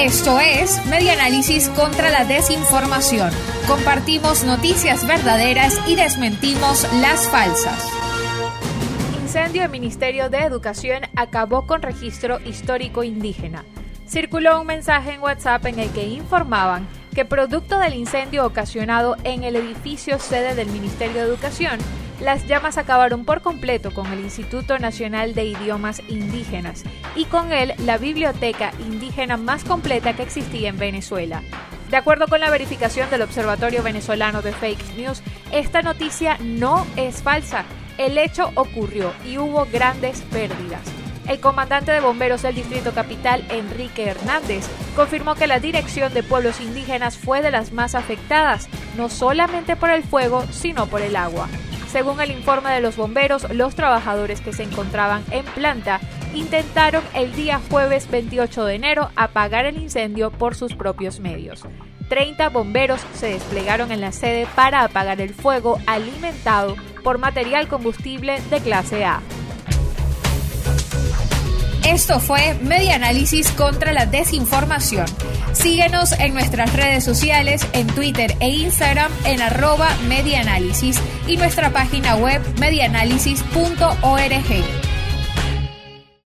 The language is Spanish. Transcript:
Esto es Media Análisis contra la Desinformación. Compartimos noticias verdaderas y desmentimos las falsas. Incendio del Ministerio de Educación acabó con registro histórico indígena. Circuló un mensaje en WhatsApp en el que informaban que producto del incendio ocasionado en el edificio sede del Ministerio de Educación, las llamas acabaron por completo con el Instituto Nacional de Idiomas Indígenas y con él la biblioteca indígena más completa que existía en Venezuela. De acuerdo con la verificación del Observatorio Venezolano de Fake News, esta noticia no es falsa. El hecho ocurrió y hubo grandes pérdidas. El comandante de bomberos del Distrito Capital, Enrique Hernández, confirmó que la Dirección de Pueblos Indígenas fue de las más afectadas, no solamente por el fuego, sino por el agua. Según el informe de los bomberos, los trabajadores que se encontraban en planta intentaron el día jueves 28 de enero apagar el incendio por sus propios medios. 30 bomberos se desplegaron en la sede para apagar el fuego alimentado por material combustible de clase A. Esto fue Media Análisis contra la Desinformación. Síguenos en nuestras redes sociales, en Twitter e Instagram en arroba medianálisis y nuestra página web medianálisis.org.